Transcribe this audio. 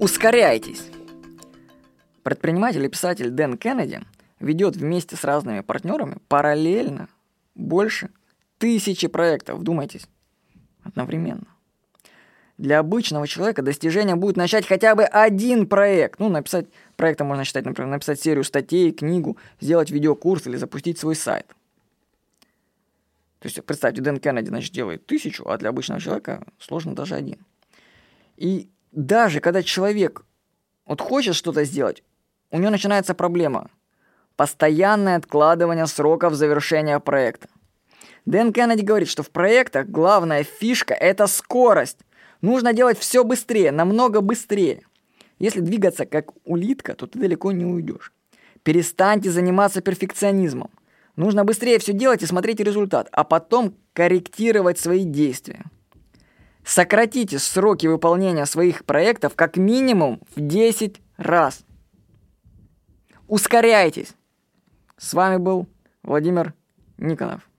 Ускоряйтесь! Предприниматель и писатель Дэн Кеннеди ведет вместе с разными партнерами параллельно больше тысячи проектов, вдумайтесь, одновременно. Для обычного человека достижение будет начать хотя бы один проект. Ну, написать проектом можно считать, например, написать серию статей, книгу, сделать видеокурс или запустить свой сайт. То есть, представьте, Дэн Кеннеди, значит, делает тысячу, а для обычного человека сложно даже один. И даже когда человек вот хочет что-то сделать, у него начинается проблема. Постоянное откладывание сроков завершения проекта. Дэн Кеннеди говорит, что в проектах главная фишка – это скорость. Нужно делать все быстрее, намного быстрее. Если двигаться как улитка, то ты далеко не уйдешь. Перестаньте заниматься перфекционизмом. Нужно быстрее все делать и смотреть результат, а потом корректировать свои действия. Сократите сроки выполнения своих проектов как минимум в 10 раз. Ускоряйтесь. С вами был Владимир Никонов.